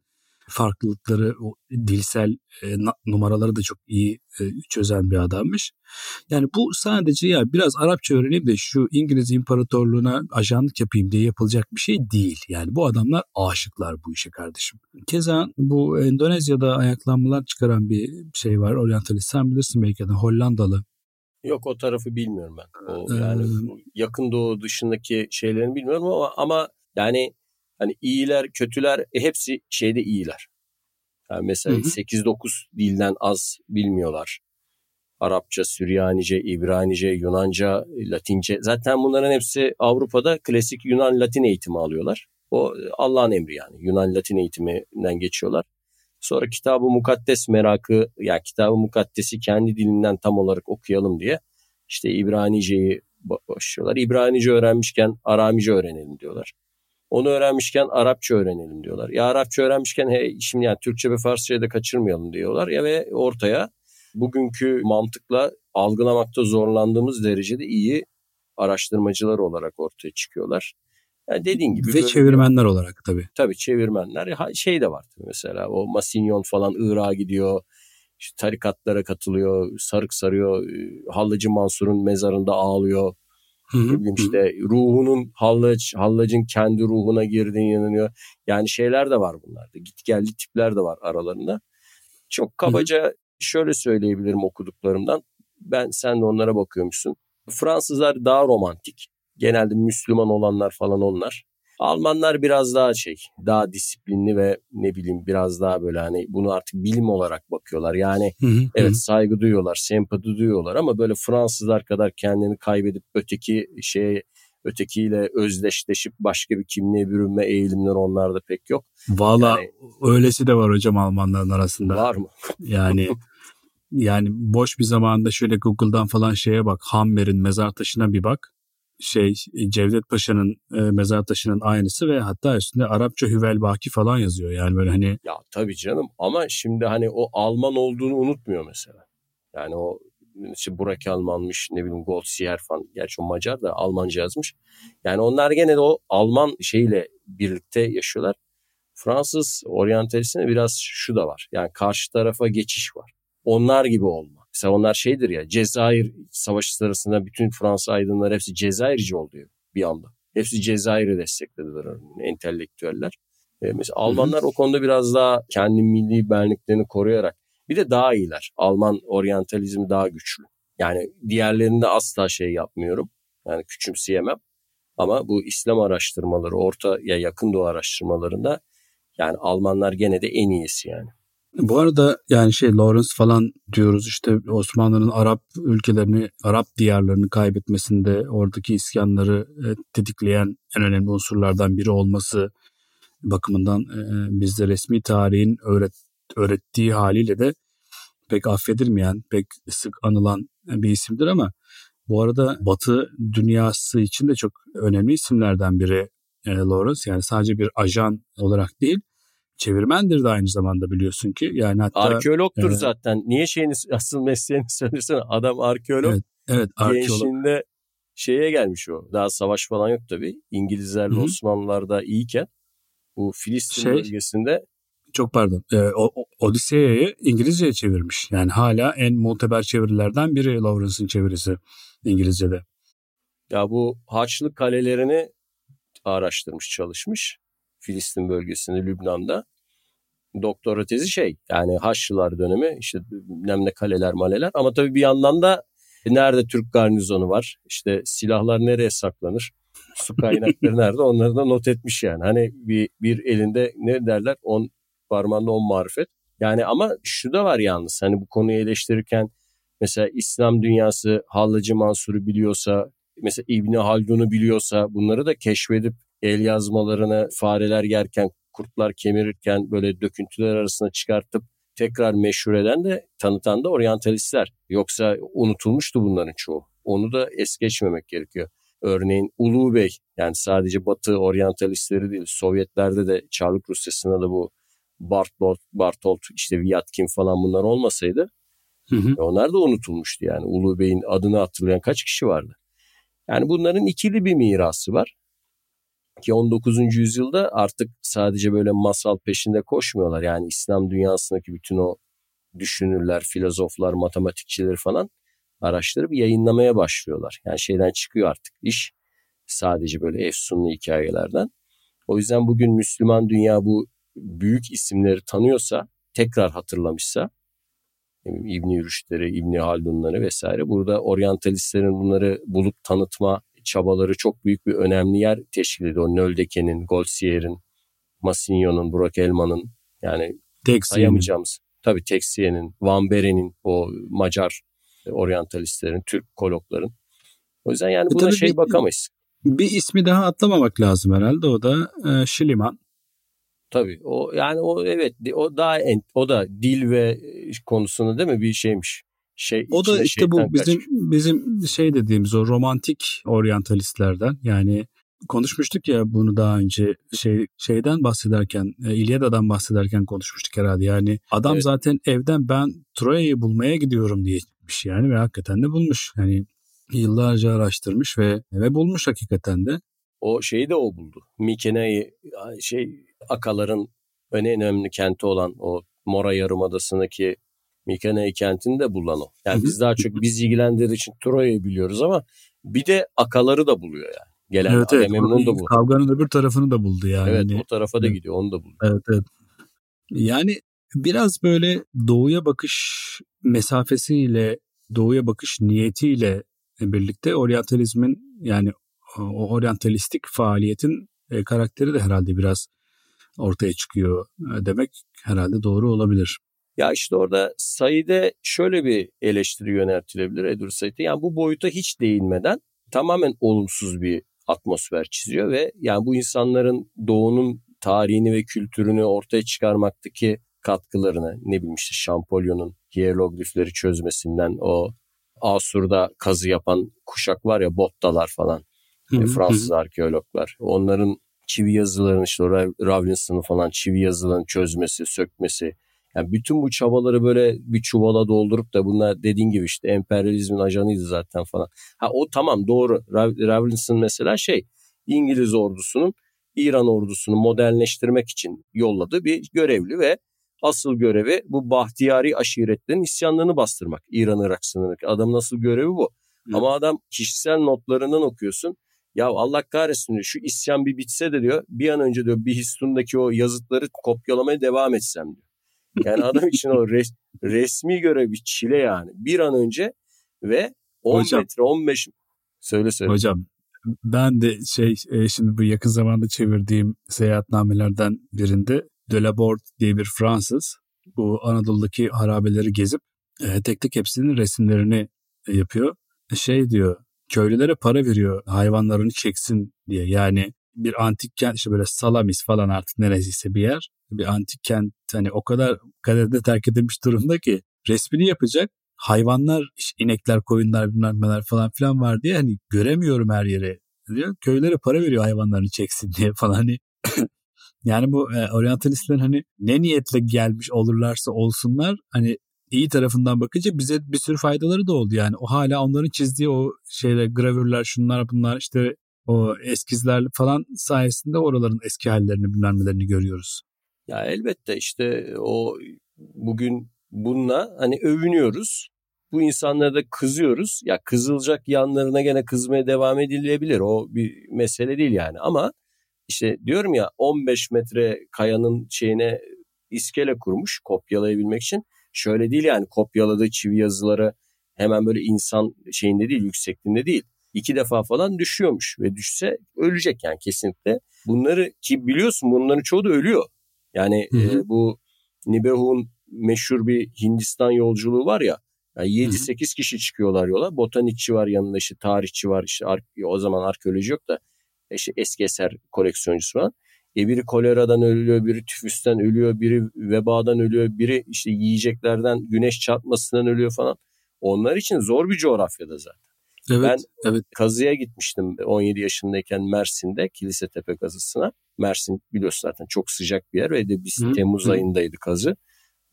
farklılıkları, o dilsel e, numaraları da çok iyi e, çözen bir adammış. Yani bu sadece ya biraz Arapça öğreneyim de şu İngiliz İmparatorluğuna ajanlık yapayım diye yapılacak bir şey değil. Yani bu adamlar aşıklar bu işe kardeşim. Keza bu Endonezya'da ayaklanmalar çıkaran bir şey var. Orientalist sen bilirsin belki de Hollandalı. Yok o tarafı bilmiyorum ben. O, yani ee, yakın doğu dışındaki şeylerini bilmiyorum ama ama yani Hani iyiler, kötüler e, hepsi şeyde iyiler. Yani mesela 8-9 dilden az bilmiyorlar. Arapça, Süryanice, İbranice, Yunanca, Latince. Zaten bunların hepsi Avrupa'da klasik Yunan Latin eğitimi alıyorlar. O Allah'ın emri yani. Yunan Latin eğitiminden geçiyorlar. Sonra kitabı mukaddes merakı, yani kitabı mukaddesi kendi dilinden tam olarak okuyalım diye işte İbranice'yi başlıyorlar. İbranice öğrenmişken Aramice öğrenelim diyorlar. Onu öğrenmişken Arapça öğrenelim diyorlar. Ya Arapça öğrenmişken he, şimdi yani Türkçe ve Farsça'yı da kaçırmayalım diyorlar. Ya ve ortaya bugünkü mantıkla algılamakta zorlandığımız derecede iyi araştırmacılar olarak ortaya çıkıyorlar. Yani dediğin gibi. Ve çevirmenler bir, olarak tabii. Tabii çevirmenler. Şey de var mesela o Masignon falan Irak'a gidiyor. İşte tarikatlara katılıyor. Sarık sarıyor. Hallacı Mansur'un mezarında ağlıyor. Hı. işte ruhunun hallaç, hallacın kendi ruhuna girdiğine inanıyor. Yani şeyler de var bunlarda. Git geldi tipler de var aralarında. Çok kabaca şöyle söyleyebilirim okuduklarımdan. Ben sen de onlara bakıyormuşsun. Fransızlar daha romantik. Genelde Müslüman olanlar falan onlar. Almanlar biraz daha şey, daha disiplinli ve ne bileyim biraz daha böyle hani bunu artık bilim olarak bakıyorlar. Yani Hı hı, evet hı. saygı duyuyorlar, sempati duyuyorlar ama böyle Fransızlar kadar kendini kaybedip öteki şeye ötekiyle özdeşleşip başka bir kimliğe bürünme eğilimleri onlarda pek yok. Valla Yani- öylesi de var hocam Almanların arasında. Var mı? Yani yani boş bir zamanda şöyle Google'dan falan şeye bak. Hammer'in mezar taşına bir bak. Şey Cevdet Paşa'nın e, mezar taşının aynısı ve hatta üstünde Arapça Hüvel Baki falan yazıyor. Yani böyle hani Ya tabii canım ama şimdi hani o Alman olduğunu unutmuyor mesela. Yani o işte Burak Almanmış ne bileyim Goldziher falan. Gerçi o Macar da Almanca yazmış. Yani onlar gene de o Alman şeyle birlikte yaşıyorlar. Fransız oryantalistine biraz şu da var. Yani karşı tarafa geçiş var. Onlar gibi olma. Mesela onlar şeydir ya Cezayir savaşı sırasında bütün Fransız aydınları hepsi Cezayirci oldu bir anda. Hepsi Cezayir'i desteklediler entelektüeller. E, mesela Almanlar o konuda biraz daha kendi milli benliklerini koruyarak bir de daha iyiler. Alman oryantalizmi daha güçlü. Yani diğerlerinde asla şey yapmıyorum. Yani küçümseyemem. Ama bu İslam araştırmaları, orta ya yakın doğu araştırmalarında yani Almanlar gene de en iyisi yani. Bu arada yani şey Lawrence falan diyoruz işte Osmanlı'nın Arap ülkelerini, Arap diyarlarını kaybetmesinde oradaki isyanları e, tetikleyen en önemli unsurlardan biri olması bakımından e, bizde resmi tarihin öğret, öğrettiği haliyle de pek affedilmeyen, pek sık anılan bir isimdir ama bu arada Batı dünyası için de çok önemli isimlerden biri e, Lawrence. Yani sadece bir ajan olarak değil, çevirmendir de aynı zamanda biliyorsun ki. Yani hatta Arkeologtur e, zaten. Niye şeyini asıl mesleğini söylesene. Adam arkeolog. Evet, evet arkeolog. Gençliğinde şeye gelmiş o. Daha savaş falan yok tabii. İngilizlerle Hı hı. Osmanlılar da iyiyken bu Filistin Şey- bölgesinde Çok pardon. E, Odise'yi İngilizceye çevirmiş. Yani hala en muteber çevirilerden biri Lawrence'ın çevirisi İngilizce'de. ya bu Haçlı kalelerini araştırmış, çalışmış. Filistin bölgesinde, Lübnan'da. Doktora tezi şey yani Haçlılar dönemi işte bilmem ne kaleler maleler ama tabii bir yandan da nerede Türk garnizonu var işte silahlar nereye saklanır su kaynakları nerede onları da not etmiş yani. Hani bir, bir elinde ne derler on parmağında on marifet. Yani ama şu da var yalnız hani bu konuyu eleştirirken mesela İslam dünyası Hallacı Mansur'u biliyorsa mesela İbni Haldun'u biliyorsa bunları da keşfedip el yazmalarını fareler yerken kurtlar kemirirken böyle döküntüler arasına çıkartıp tekrar meşhur eden de tanıtan da oryantalistler. Yoksa unutulmuştu bunların çoğu. Onu da es geçmemek gerekiyor. Örneğin Ulu Bey yani sadece Batı oryantalistleri değil Sovyetlerde de Çarlık Rusyası'nda da bu Bartolt, Bartolt işte Vyatkin falan bunlar olmasaydı Hı hı. e onlar da unutulmuştu yani. Ulu Bey'in adını hatırlayan kaç kişi vardı? Yani bunların ikili bir mirası var. Ki 19. yüzyılda artık sadece böyle masal peşinde koşmuyorlar. Yani İslam dünyasındaki bütün o düşünürler, filozoflar, matematikçiler falan araştırıp yayınlamaya başlıyorlar. Yani şeyden çıkıyor artık iş. Sadece böyle efsunlu hikayelerden. O yüzden bugün Müslüman dünya bu büyük isimleri tanıyorsa, tekrar hatırlamışsa İbni Rüşdleri, İbni Haldunları vesaire. Burada oryantalistlerin bunları bulup tanıtma çabaları çok büyük bir önemli yer teşkil ediyor. Nöldeke'nin, Goldsier'in, Massigno'nun, Burak Elman'ın yani Tek sayamayacağımız. Tabii Texiye'nin, Van Beren'in, o Macar oryantalistlerin, Türk kolokların. O yüzden yani E buna tabii şey bir- bakamayız. Bir ismi daha atlamamak lazım herhalde. O da e, Şiliman. Tabii o yani o evet o daha en, o da dil ve konusunda değil mi bir şeymiş. Şey O da işte bu şeytan bizim bizim şey dediğimiz o romantik oryantalistlerden. Yani konuşmuştuk ya bunu daha önce şey şeyden bahsederken e, İlyada'dan bahsederken konuşmuştuk herhalde. Yani adam Evet. zaten evden ben Troya'yı bulmaya gidiyorum diye çıkmış yani ve hakikaten de bulmuş. Yani yıllarca araştırmış ve ve bulmuş hakikaten de. O şeyi de o buldu. Mikene'yi şey Akaların en önemli kenti olan o Mora Yarımadası'ndaki Mikene kentini de bulan o. Yani biz daha çok biz ilgilendiği için Troya'yı biliyoruz ama bir de Akaları da buluyor yani. Gelen evet evet. Agamemnon da bu. Kavganın öbür tarafını da buldu yani. Evet o tarafa da Evet. gidiyor onu da buluyor. Evet evet. Yani biraz böyle doğuya bakış mesafesiyle, doğuya bakış niyetiyle birlikte oryantalizmin yani o oryantalistik faaliyetin e, karakteri de herhalde biraz ortaya çıkıyor e, demek herhalde doğru olabilir. Ya işte orada Said'e şöyle bir eleştiri yöneltilebilir Edward Said'e. Yani bu boyuta hiç değinmeden tamamen olumsuz bir atmosfer çiziyor ve yani bu insanların doğunun tarihini ve kültürünü ortaya çıkarmaktaki katkılarını ne bileyim işte Şampolyon'un hieroglifleri çözmesinden o Asur'da kazı yapan kuşak var ya Bottalar falan hı Fransız arkeologlar. Onların çivi yazılarını işte Rawlinson'un falan çivi yazılarını çözmesi, sökmesi. Yani bütün bu çabaları böyle bir çuvala doldurup da bunlar dediğin gibi işte emperyalizmin ajanıydı zaten falan. Ha o tamam doğru. Rawlinson mesela şey İngiliz ordusunun İran ordusunu modernleştirmek için yolladığı bir görevli ve asıl görevi bu Bahtiyari aşiretlerin isyanlarını bastırmak. İran-Irak sınırındaki adamın asıl görevi bu. Hı. Ama adam kişisel notlarından okuyorsun. Ya Allah kahretsin diyor şu isyan bir bitse de diyor bir an önce diyor bir Histun'daki o yazıtları kopyalamaya devam etsem diyor. Yani adam için o res, resmi görev bir çile yani. Bir an önce ve 10 hocam, metre 15 söyle söyle. Hocam ben de şey e, şimdi bu yakın zamanda çevirdiğim seyahatnamelerden birinde Delaborde diye bir Fransız bu Anadolu'daki harabeleri gezip e, tek tek hepsinin resimlerini e, yapıyor. Şey diyor köylülere para veriyor hayvanlarını çeksin diye. Yani bir antik kent işte böyle Salamis falan artık neresiyse bir yer. Bir antik kent hani o kadar kaderde terk edilmiş durumda ki resmini yapacak. Hayvanlar, işte inekler, koyunlar bilmem neler falan filan var diye hani göremiyorum her yere diyor. Köylere para veriyor hayvanlarını çeksin diye falan hani yani bu e, oryantalistlerin hani ne niyetle gelmiş olurlarsa olsunlar hani iyi tarafından bakınca bize bir sürü faydaları da oldu yani. O hala onların çizdiği o şeyler, gravürler, şunlar bunlar işte o eskizler falan sayesinde oraların eski hallerini bilmem görüyoruz. Ya elbette işte o bugün bununla hani övünüyoruz. Bu insanlara da kızıyoruz. Ya kızılacak yanlarına gene kızmaya devam edilebilir. O bir mesele değil yani ama işte diyorum ya 15 metre kayanın şeyine iskele kurmuş kopyalayabilmek için. Şöyle değil yani kopyaladığı çivi yazıları hemen böyle insan şeyinde değil yüksekliğinde değil. İki defa falan düşüyormuş ve düşse ölecek yani kesinlikle. Bunları ki biliyorsun bunların çoğu da ölüyor. Yani E, bu Nibehu'nun meşhur bir Hindistan yolculuğu var ya. Yani 7-8 kişi çıkıyorlar yola. Botanikçi var yanında işte tarihçi var işte o zaman arkeoloji yok da işte eski eser koleksiyoncusu falan. E biri koleradan ölüyor, biri tüfüsten ölüyor, biri vebadan ölüyor, biri işte yiyeceklerden güneş çarpmasından ölüyor falan. Onlar için zor bir coğrafyada zaten. Evet, ben evet. kazıya gitmiştim 17 yaşındayken Mersin'de Kilise Tepe kazısına. Mersin biliyorsun zaten çok sıcak bir yer ve de biz Hı, Temmuz hı. ayındaydı kazı.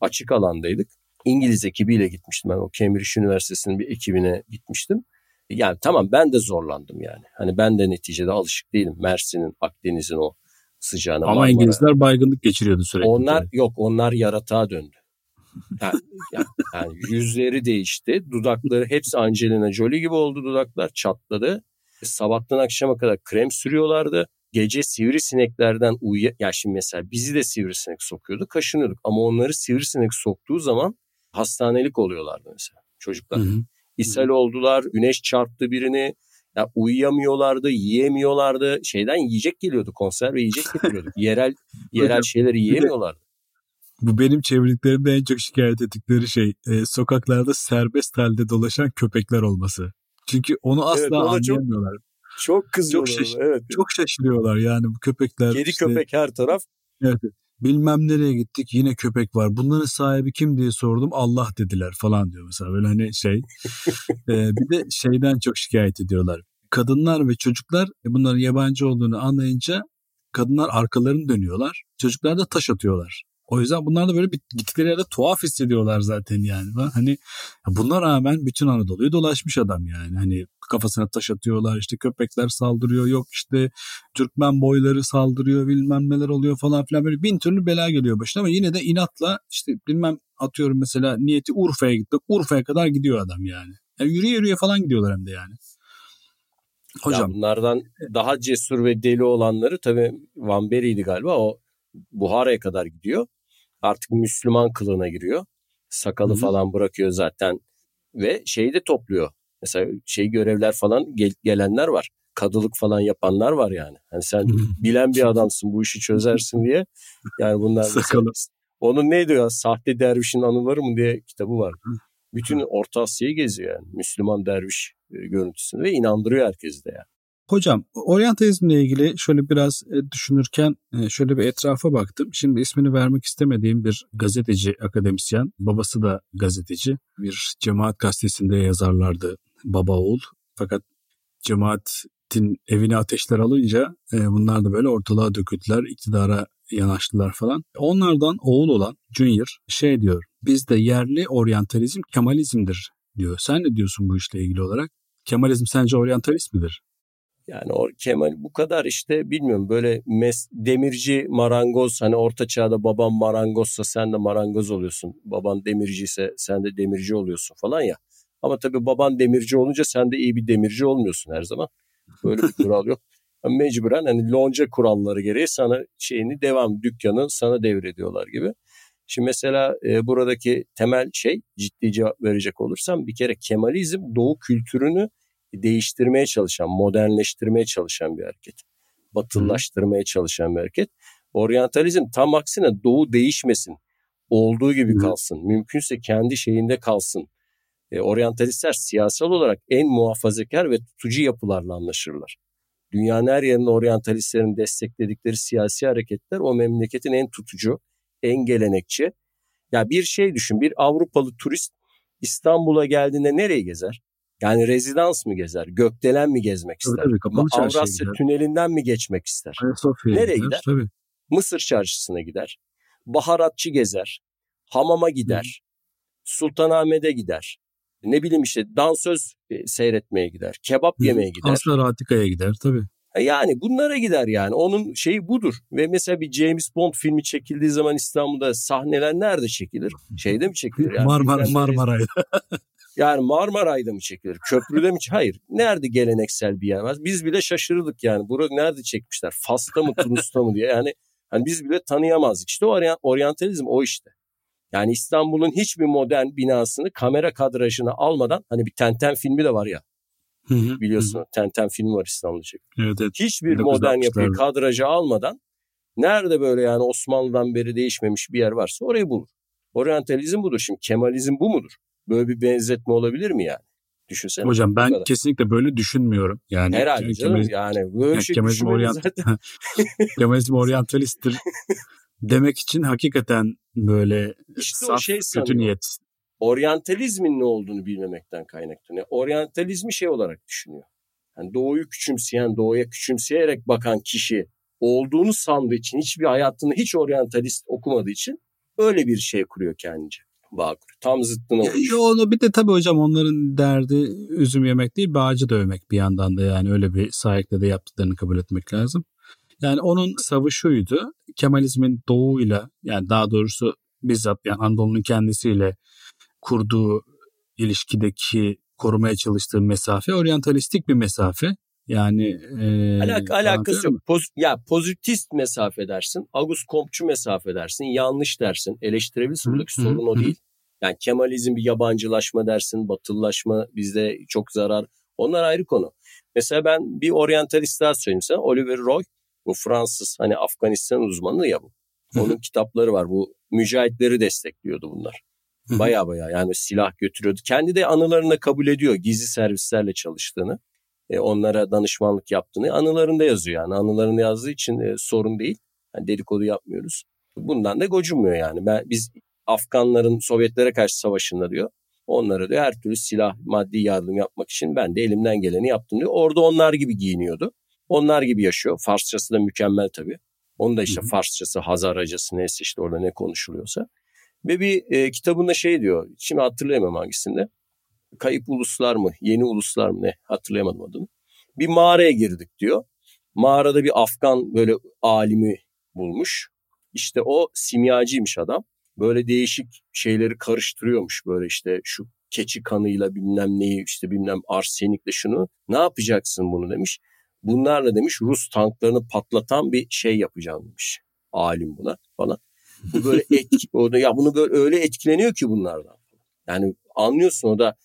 Açık alandaydık. İngiliz ekibiyle gitmiştim ben o Cambridge Üniversitesi'nin bir ekibine gitmiştim. Yani tamam ben de zorlandım yani. Hani ben de neticede alışık değilim Mersin'in, Akdeniz'in o sıcağına. Ama Marmara. İngilizler baygınlık geçiriyordu sürekli. Onlar yok onlar yaratığa döndü. Yani, yani, yani yüzleri değişti. Dudakları hepsi Angelina Jolie gibi oldu dudaklar çatladı. Sabahtan akşama kadar krem sürüyorlardı. Gece sivrisineklerden uyuya... Ya şimdi mesela bizi de sivrisinek sokuyordu. Kaşınıyorduk. Ama onları sivrisinek soktuğu zaman hastanelik oluyorlardı mesela çocuklar. Hı hı. İshal oldular, güneş çarptı birini. Ya uyuyamıyorlardı, yiyemiyorlardı. Şeyden yiyecek geliyordu, konserve yiyecek getiriyordu. yerel yerel şeyleri yiyemiyorlardı. Bu benim çevirdiklerimde en çok şikayet ettikleri şey e, sokaklarda serbest halde dolaşan köpekler olması. Çünkü onu asla evet, anlayamıyorlar. Çok, çok kızıyorlar. Çok, şaş- evet. çok şaşırıyorlar yani bu köpekler. Kedi işte, köpek her taraf. Evet. Bilmem nereye gittik yine köpek var. Bunların sahibi kim diye sordum. Allah dediler falan diyor mesela. Böyle hani şey. e, bir de şeyden çok şikayet ediyorlar. Kadınlar ve çocuklar e, bunların yabancı olduğunu anlayınca kadınlar arkalarını dönüyorlar. Çocuklar da taş atıyorlar. O yüzden bunlar da böyle bir gittikleri yerde tuhaf hissediyorlar zaten yani. Hani buna rağmen bütün Anadolu'yu dolaşmış adam yani. Hani kafasına taş atıyorlar işte köpekler saldırıyor yok işte Türkmen boyları saldırıyor bilmem neler oluyor falan filan böyle bin türlü bela geliyor başına ama yine de inatla işte bilmem atıyorum mesela niyeti Urfa'ya gitmek Urfa'ya kadar gidiyor adam yani. yani yürüye yürüye falan gidiyorlar hem de yani. Hocam. Ya bunlardan daha cesur ve deli olanları tabii Van Beri'ydi galiba o Buhara'ya kadar gidiyor artık Müslüman kılığına giriyor. Sakalı Hı-hı. falan bırakıyor zaten ve şeyi de topluyor. Mesela şey görevler falan gel- gelenler var. kadılık falan yapanlar var yani. Hani sen bilen bir adamsın bu işi çözersin diye. Yani bunlar Sakalı. Onun neydi ya sahte dervişin anıları mı diye kitabı var. Bütün Orta Asya'yı geziyor yani. Müslüman derviş e, görüntüsünü ve inandırıyor herkesi de yani. Hocam oryantalizmle ilgili şöyle biraz e, düşünürken e, şöyle bir etrafa baktım. Şimdi ismini vermek istemediğim bir gazeteci, akademisyen, babası da gazeteci. Bir cemaat gazetesinde yazarlardı baba oğul. Fakat cemaatin evine ateşler alınca e, bunlar da böyle ortalığa döküldüler, iktidara yanaştılar falan. Onlardan oğul olan Junior şey diyor. Bizde yerli oryantalizm Kemalizmdir diyor. Sen ne diyorsun bu işle ilgili olarak? Kemalizm sence oryantalist midir? Yani o Kemal bu kadar işte bilmiyorum böyle mes, demirci marangoz hani orta çağda babam marangozsa sen de marangoz oluyorsun. Baban demirci ise sen de demirci oluyorsun falan ya. Ama tabii baban demirci olunca sen de iyi bir demirci olmuyorsun her zaman. Böyle bir kural yok. Mecburen hani lonca kuralları gereği sana şeyini devam dükkanı sana devrediyorlar gibi. Şimdi mesela e, buradaki temel şey ciddi cevap verecek olursam bir kere Kemalizm Doğu kültürünü değiştirmeye çalışan, modernleştirmeye çalışan bir hareket. Batılılaştırmaya çalışan bir hareket. Oryantalizm tam aksine Doğu değişmesin, olduğu gibi kalsın, mümkünse kendi şeyinde kalsın. E, oryantalistler siyasal olarak en muhafazakar ve tutucu yapılarla anlaşırlar. Dünyanın her yerinde oryantalistlerin destekledikleri siyasi hareketler o memleketin en tutucu, en gelenekçi. Ya bir şey düşün, bir Avrupalı turist İstanbul'a geldiğinde nereye gezer? Yani rezidans mı gezer? Gökdelen mi gezmek ister? Tabii, kapalı Avrasya gider. tünelinden mi geçmek ister? Ayasofya'ya Nereye gider, gider? Tabii. Mısır çarşısına gider. Baharatçı gezer. Hamama gider. Sultanahmet'e gider. Ne bileyim işte dansöz e, seyretmeye gider. Kebap yemeye gider. Aslar Atika'ya gider tabii. E Yani bunlara gider yani. Onun şeyi budur. Ve mesela bir James Bond filmi çekildiği zaman İstanbul'da sahneler nerede çekilir? Şeyde mi çekilir? Yani Marmara, Marmaray'da. Yani Marmaray'da mı çekilir? Köprüde mi? Hayır. Nerede geleneksel bir yer var? Biz bile şaşırdık yani. Burada nerede çekmişler? Fas'ta mı, Tunus'ta mı diye. Yani hani biz bile tanıyamazdık. İşte o oryan- oryantalizm o işte. Yani İstanbul'un hiçbir modern binasını kamera kadrajına almadan hani bir Tenten filmi de var ya Hı hı, biliyorsun. Tenten filmi var İstanbul'da çekilmiş. hı. Evet, evet. Hiçbir modern yapıyı 1960'larda. kadraja almadan nerede böyle yani Osmanlı'dan beri değişmemiş bir yer varsa orayı bulur. Oryantalizm budur. Şimdi Kemalizm bu mudur? Böyle bir benzetme olabilir mi yani? Düşünsene. Hocam ben kadar. kesinlikle böyle düşünmüyorum. Yani Herhalde canım Kemalizm- yani böyle Yani şey Kemalizm, oryant-. Kemalizm oryantalisttir demek için hakikaten böyle İşte o saf şey kötü sanıyor. niyet. Oryantalizmin ne olduğunu bilmemekten kaynaklanıyor. Oryantalizmi şey olarak düşünüyor. Yani doğuyu küçümseyen, doğuya küçümseyerek bakan kişi olduğunu sandığı için hiçbir hayatını hiç oryantalist okumadığı için öyle bir şey kuruyor kendince. Bağ kuruyor. Tam zıttına olmuş. ya onu bir de tabii hocam onların derdi üzüm yemek değil bağcı dövmek bir yandan da yani öyle bir sahikle de yaptıklarını kabul etmek lazım. Yani onun savı şuydu. Kemalizmin doğuyla yani daha doğrusu bizzat yani Anadolu'nun kendisiyle kurduğu ilişkideki korumaya çalıştığı mesafe oryantalistik bir mesafe. Yani e, Alak, alakası yok. Poz, ya pozitivist mesafe dersin. Agus Kompçu mesafe dersin. Yanlış dersin. Eleştirebilirsin. Buradaki hı, sorun o hı. değil. Yani Kemalizm bir yabancılaşma dersin. Batılılaşma bizde çok zarar. Onlar ayrı konu. Mesela ben bir oryantalist daha söyleyeyim sana. Oliver Roy. Bu Fransız hani Afganistan uzmanı ya bu. Onun kitapları var. Bu mücahitleri destekliyordu bunlar. Baya baya yani silah götürüyordu. Kendi de anılarında kabul ediyor gizli servislerle çalıştığını. E, onlara danışmanlık yaptığını anılarında yazıyor yani. Anılarında yazdığı için e, sorun değil. Yani dedikodu yapmıyoruz. Bundan da gocunmuyor yani. Ben biz Afganların Sovyetlere karşı savaşında diyor. Onlara diyor her türlü silah, maddi yardım yapmak için ben de elimden geleni yaptım diyor. Orada onlar gibi giyiniyordu. Onlar gibi yaşıyor. Farsçası da mükemmel tabii. Onun da işte Hı hı. Farsçası, Hazaracası neyse işte orada ne konuşuluyorsa. Ve bir e, kitabında şey diyor. Şimdi hatırlayamam hangisinde. Kayıp uluslar mı? Yeni uluslar mı? Ne? Hatırlayamadım adını. Bir mağaraya girdik diyor. Mağarada bir Afgan böyle alimi bulmuş. İşte o simyacıymış adam. Böyle değişik şeyleri karıştırıyormuş. Böyle işte şu keçi kanıyla bilmem neyi işte bilmem arsenikle şunu. Ne yapacaksın bunu demiş. Bunlarla demiş Rus tanklarını patlatan bir şey yapacağım demiş. Alim buna falan. Bu böyle etki, ya bunu böyle öyle etkileniyor ki bunlardan. Yani anlıyorsun o da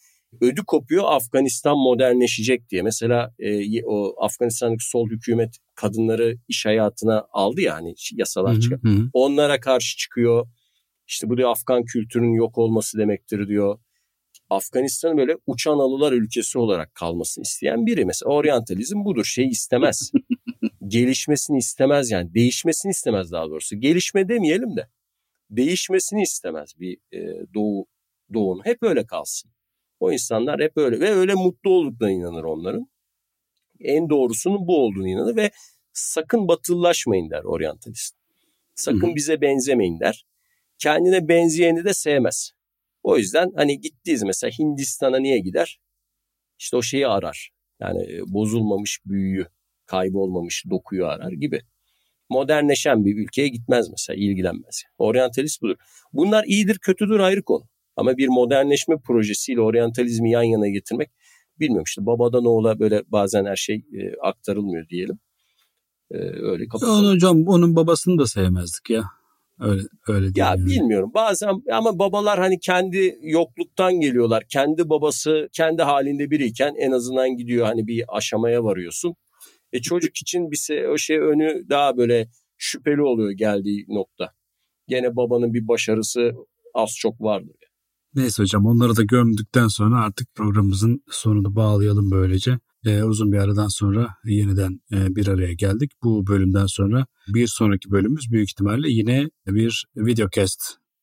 ödü kopuyor Afganistan modernleşecek diye. Mesela e, o Afganistan'daki sol hükümet kadınları iş hayatına aldı ya hani yasalar çıkar. Onlara karşı çıkıyor. İşte bu diyor Afgan kültürünün yok olması demektir diyor. Afganistan'ın böyle uçan alılar ülkesi olarak kalmasını isteyen biri. Mesela oryantalizm budur. Şey istemez. Gelişmesini istemez yani. Değişmesini istemez daha doğrusu. Gelişme demeyelim de. Değişmesini istemez bir e, doğu doğun. Hep öyle kalsın. O insanlar hep öyle ve öyle mutlu olduklarına inanır onların. En doğrusunun bu olduğunu inanır ve sakın batılılaşmayın der oryantalist. Sakın Hı-hı. bize benzemeyin der. Kendine benzeyeni de sevmez. O yüzden hani gittiğiz mesela Hindistan'a niye gider? İşte o şeyi arar. Yani e, bozulmamış büyüyü, kaybolmamış dokuyu arar gibi. Modernleşen bir ülkeye gitmez mesela, ilgilenmez. Oryantalist budur. Bunlar iyidir, kötüdür ayrı konu. Ama bir modernleşme projesiyle oryantalizmi yan yana getirmek bilmiyorum işte babadan oğula böyle bazen her şey e, aktarılmıyor diyelim. E, öyle kapatalım. Hocam onun babasını da sevmezdik ya. Öyle öyle Ya yani. bilmiyorum. Bazen ama babalar hani kendi yokluktan geliyorlar. Kendi babası kendi halinde biriyken en azından gidiyor hani bir aşamaya varıyorsun. E çocuk için bir şey, o şey önü daha böyle şüpheli oluyor geldiği nokta. Gene babanın bir başarısı az çok vardır. Neyse hocam onları da gömdükten sonra artık programımızın sonunu bağlayalım böylece. Ee, uzun bir aradan sonra yeniden e, bir araya geldik. Bu bölümden sonra bir sonraki bölümümüz büyük ihtimalle yine bir videocast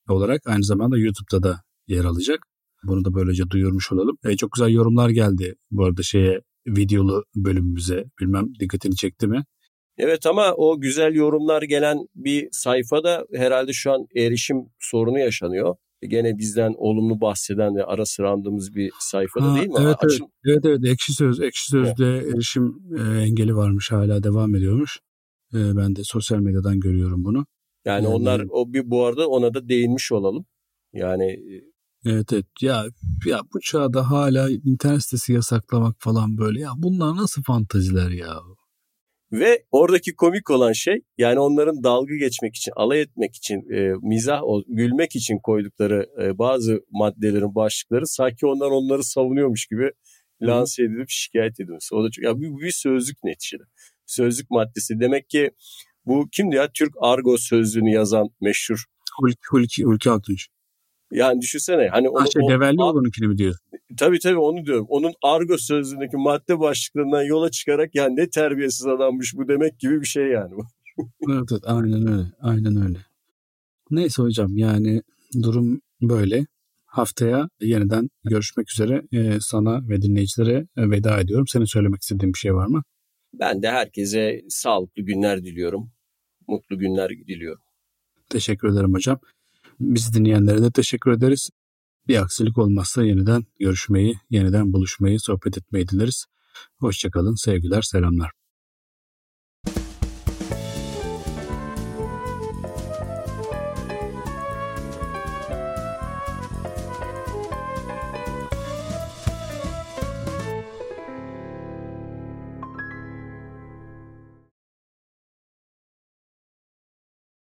olarak aynı zamanda YouTube'da da yer alacak. Bunu da böylece duyurmuş olalım. E, çok güzel yorumlar geldi bu arada şeye videolu bölümümüze. Bilmem dikkatini çekti mi? Evet ama o güzel yorumlar gelen bir sayfada herhalde şu an erişim sorunu yaşanıyor gene bizden olumlu bahseden ve ara sıra andığımız bir sayfada ha, değil mi? Evet, Açın... evet, evet, evet. Ekşi Söz, Ekşi Söz'de evet. erişim e, engeli varmış hala devam ediyormuş. E, ben de sosyal medyadan görüyorum bunu. Yani, yani onlar o bir bu arada ona da değinmiş olalım. Yani e, Evet evet ya ya bu çağda hala internet sitesi yasaklamak falan böyle ya bunlar nasıl fantaziler ya? Ve oradaki komik olan şey yani onların dalga geçmek için, alay etmek için, e, mizah, o, gülmek için koydukları e, bazı maddelerin başlıkları sanki onlar onları savunuyormuş gibi lanse edilip şikayet edilmesi. O da çok, ya bir, bir sözlük neticede. Sözlük maddesi. Demek ki bu kimdi ya? Türk argo sözlüğünü yazan meşhur. Hulki, Hulki, Hulki Altunç. Yani düşünsene. Hani onu, ha şey, Develli olanınkini mi diyorsun? Tabii tabii onu diyorum. Onun argo sözlüğündeki madde başlıklarından yola çıkarak yani ne terbiyesiz adammış bu demek gibi bir şey yani. evet, evet aynen öyle. Aynen öyle. Neyse hocam yani durum böyle. Haftaya yeniden görüşmek üzere. Ee, sana ve dinleyicilere veda ediyorum. Senin söylemek istediğin bir şey var mı? Ben de herkese sağlıklı günler diliyorum. Mutlu günler diliyorum. Teşekkür ederim hocam. Bizi dinleyenlere de teşekkür ederiz. Bir aksilik olmazsa yeniden görüşmeyi, yeniden buluşmayı, sohbet etmeyi dileriz. Hoşçakalın, sevgiler, selamlar.